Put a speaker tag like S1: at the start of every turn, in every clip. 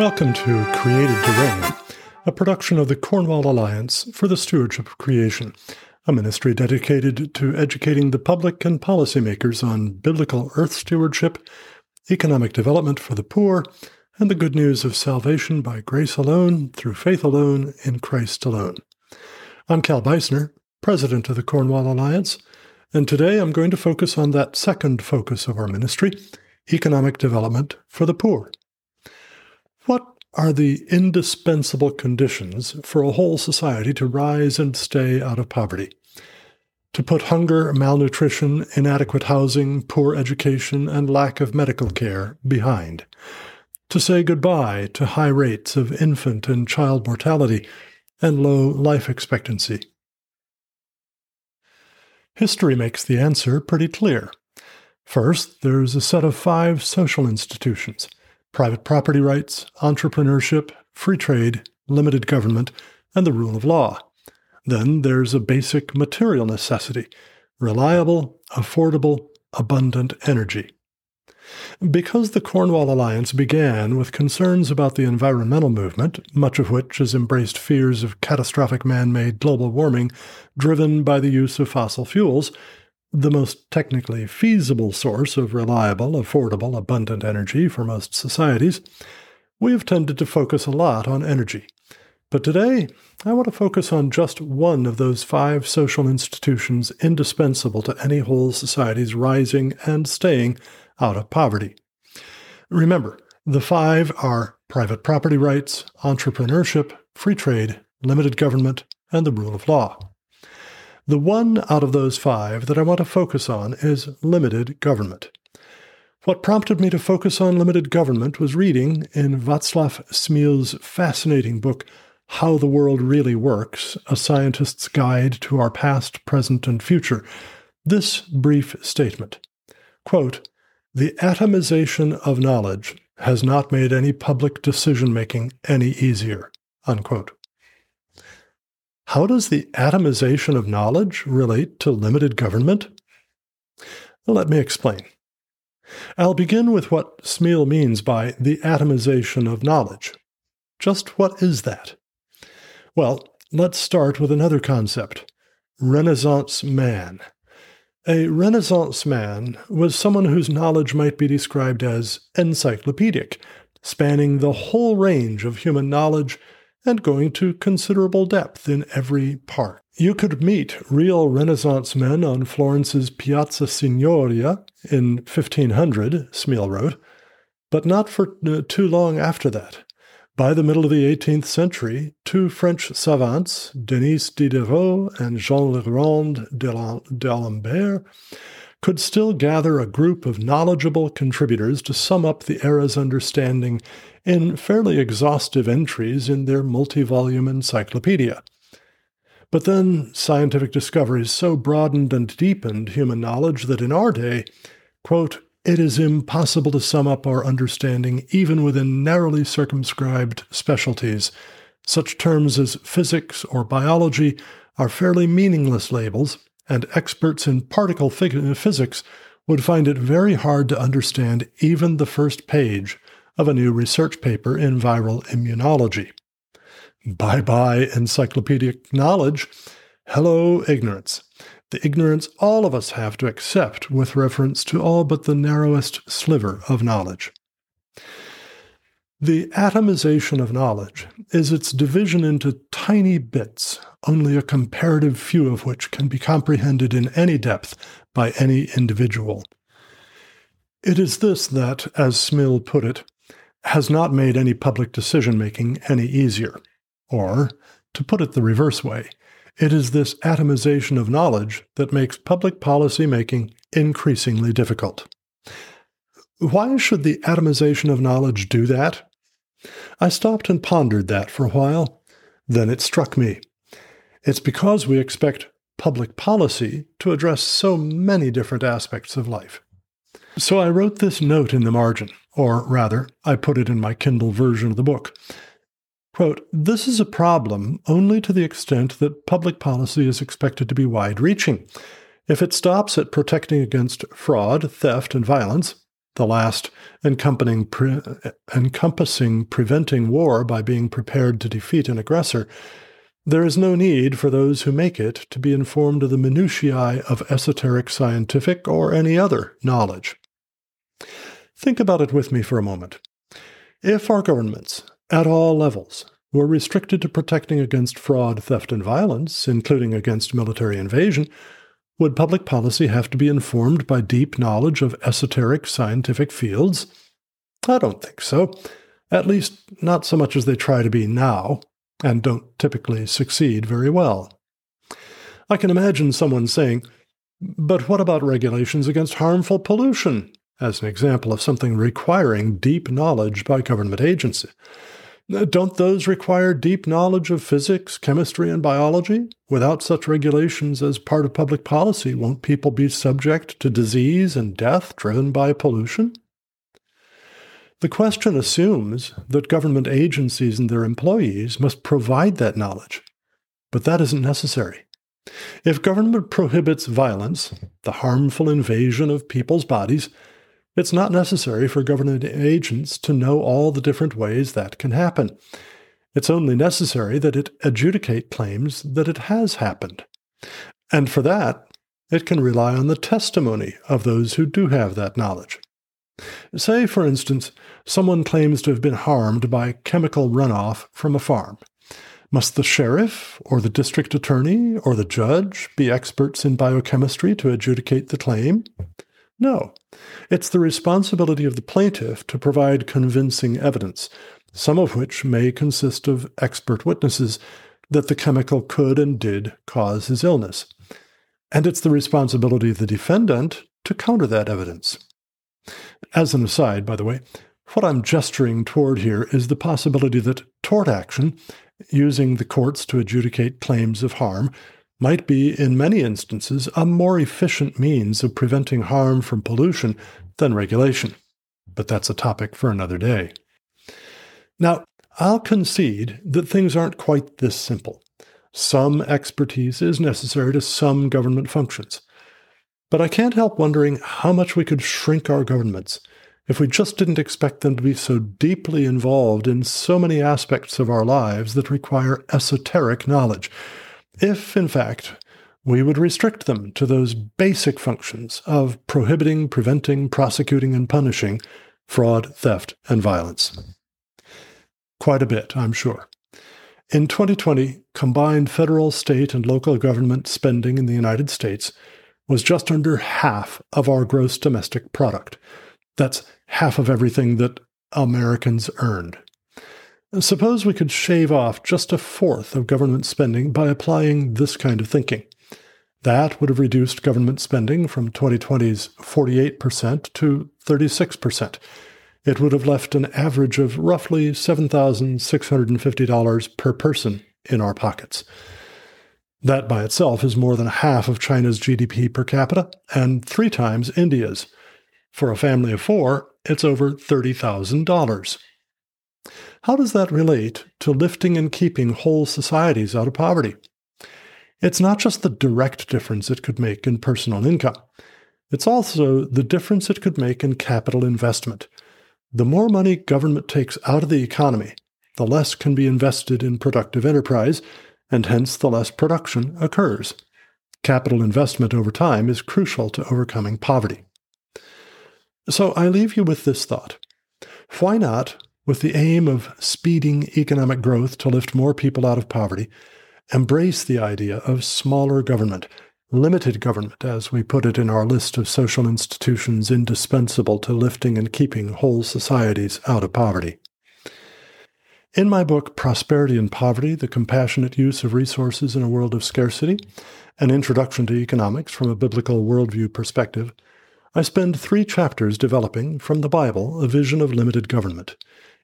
S1: Welcome to Created to Reign, a production of the Cornwall Alliance for the Stewardship of Creation, a ministry dedicated to educating the public and policymakers on biblical earth stewardship, economic development for the poor, and the good news of salvation by grace alone, through faith alone, in Christ alone. I'm Cal Beisner, president of the Cornwall Alliance, and today I'm going to focus on that second focus of our ministry economic development for the poor. What are the indispensable conditions for a whole society to rise and stay out of poverty? To put hunger, malnutrition, inadequate housing, poor education, and lack of medical care behind. To say goodbye to high rates of infant and child mortality and low life expectancy. History makes the answer pretty clear. First, there's a set of five social institutions private property rights, entrepreneurship, free trade, limited government, and the rule of law. Then there's a basic material necessity reliable, affordable, abundant energy. Because the Cornwall Alliance began with concerns about the environmental movement, much of which has embraced fears of catastrophic man made global warming driven by the use of fossil fuels, the most technically feasible source of reliable, affordable, abundant energy for most societies, we have tended to focus a lot on energy. But today, I want to focus on just one of those five social institutions indispensable to any whole society's rising and staying out of poverty. Remember, the five are private property rights, entrepreneurship, free trade, limited government, and the rule of law. The one out of those five that I want to focus on is limited government. What prompted me to focus on limited government was reading in Václav Smil's fascinating book, How the World Really Works A Scientist's Guide to Our Past, Present, and Future, this brief statement Quote, The atomization of knowledge has not made any public decision making any easier. Unquote. How does the atomization of knowledge relate to limited government? Let me explain. I'll begin with what Smil means by the atomization of knowledge. Just what is that? Well, let's start with another concept Renaissance man. A Renaissance man was someone whose knowledge might be described as encyclopedic, spanning the whole range of human knowledge and going to considerable depth in every part. You could meet real Renaissance men on Florence's Piazza Signoria in 1500, Smil wrote, but not for uh, too long after that. By the middle of the 18th century, two French savants, Denis Diderot and Jean Le Rond d'Alembert, could still gather a group of knowledgeable contributors to sum up the era's understanding in fairly exhaustive entries in their multi volume encyclopedia. But then scientific discoveries so broadened and deepened human knowledge that in our day, quote, it is impossible to sum up our understanding even within narrowly circumscribed specialties. Such terms as physics or biology are fairly meaningless labels, and experts in particle physics would find it very hard to understand even the first page of a new research paper in viral immunology. Bye bye encyclopedic knowledge. Hello, ignorance. The ignorance all of us have to accept with reference to all but the narrowest sliver of knowledge. The atomization of knowledge is its division into tiny bits, only a comparative few of which can be comprehended in any depth by any individual. It is this that, as Smil put it, has not made any public decision making any easier. Or, to put it the reverse way, it is this atomization of knowledge that makes public policy making increasingly difficult. Why should the atomization of knowledge do that? I stopped and pondered that for a while. Then it struck me. It's because we expect public policy to address so many different aspects of life. So I wrote this note in the margin, or rather, I put it in my Kindle version of the book. Quote, this is a problem only to the extent that public policy is expected to be wide reaching. If it stops at protecting against fraud, theft, and violence, the last encompassing, pre- encompassing preventing war by being prepared to defeat an aggressor, there is no need for those who make it to be informed of the minutiae of esoteric scientific or any other knowledge. Think about it with me for a moment. If our governments, at all levels, were restricted to protecting against fraud, theft, and violence, including against military invasion, would public policy have to be informed by deep knowledge of esoteric scientific fields? I don't think so. At least, not so much as they try to be now, and don't typically succeed very well. I can imagine someone saying, But what about regulations against harmful pollution? as an example of something requiring deep knowledge by government agency. Don't those require deep knowledge of physics, chemistry, and biology? Without such regulations as part of public policy, won't people be subject to disease and death driven by pollution? The question assumes that government agencies and their employees must provide that knowledge, but that isn't necessary. If government prohibits violence, the harmful invasion of people's bodies, it's not necessary for government agents to know all the different ways that can happen. It's only necessary that it adjudicate claims that it has happened. And for that, it can rely on the testimony of those who do have that knowledge. Say, for instance, someone claims to have been harmed by chemical runoff from a farm. Must the sheriff, or the district attorney, or the judge be experts in biochemistry to adjudicate the claim? No. It's the responsibility of the plaintiff to provide convincing evidence, some of which may consist of expert witnesses that the chemical could and did cause his illness. And it's the responsibility of the defendant to counter that evidence. As an aside, by the way, what I'm gesturing toward here is the possibility that tort action, using the courts to adjudicate claims of harm, might be, in many instances, a more efficient means of preventing harm from pollution than regulation. But that's a topic for another day. Now, I'll concede that things aren't quite this simple. Some expertise is necessary to some government functions. But I can't help wondering how much we could shrink our governments if we just didn't expect them to be so deeply involved in so many aspects of our lives that require esoteric knowledge, if, in fact, we would restrict them to those basic functions of prohibiting, preventing, prosecuting, and punishing fraud, theft, and violence. Quite a bit, I'm sure. In 2020, combined federal, state, and local government spending in the United States was just under half of our gross domestic product. That's half of everything that Americans earned. Suppose we could shave off just a fourth of government spending by applying this kind of thinking. That would have reduced government spending from 2020's 48% to 36%. It would have left an average of roughly $7,650 per person in our pockets. That by itself is more than half of China's GDP per capita and three times India's. For a family of four, it's over $30,000. How does that relate to lifting and keeping whole societies out of poverty? It's not just the direct difference it could make in personal income. It's also the difference it could make in capital investment. The more money government takes out of the economy, the less can be invested in productive enterprise, and hence the less production occurs. Capital investment over time is crucial to overcoming poverty. So I leave you with this thought. Why not with the aim of speeding economic growth to lift more people out of poverty, embrace the idea of smaller government, limited government, as we put it in our list of social institutions indispensable to lifting and keeping whole societies out of poverty. In my book, Prosperity and Poverty The Compassionate Use of Resources in a World of Scarcity, An Introduction to Economics from a Biblical Worldview Perspective, I spend three chapters developing, from the Bible, a vision of limited government.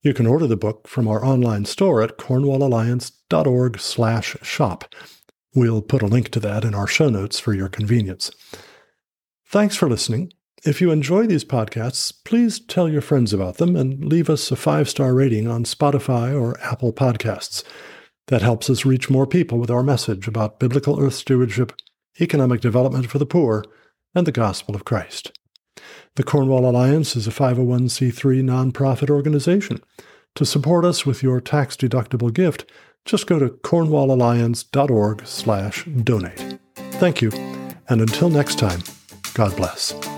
S1: You can order the book from our online store at cornwallalliance.org slash shop. We'll put a link to that in our show notes for your convenience. Thanks for listening. If you enjoy these podcasts, please tell your friends about them and leave us a five star rating on Spotify or Apple Podcasts. That helps us reach more people with our message about biblical earth stewardship, economic development for the poor, and the gospel of Christ. The Cornwall Alliance is a 501c3 nonprofit organization. To support us with your tax-deductible gift, just go to cornwallalliance.org/donate. Thank you, and until next time, God bless.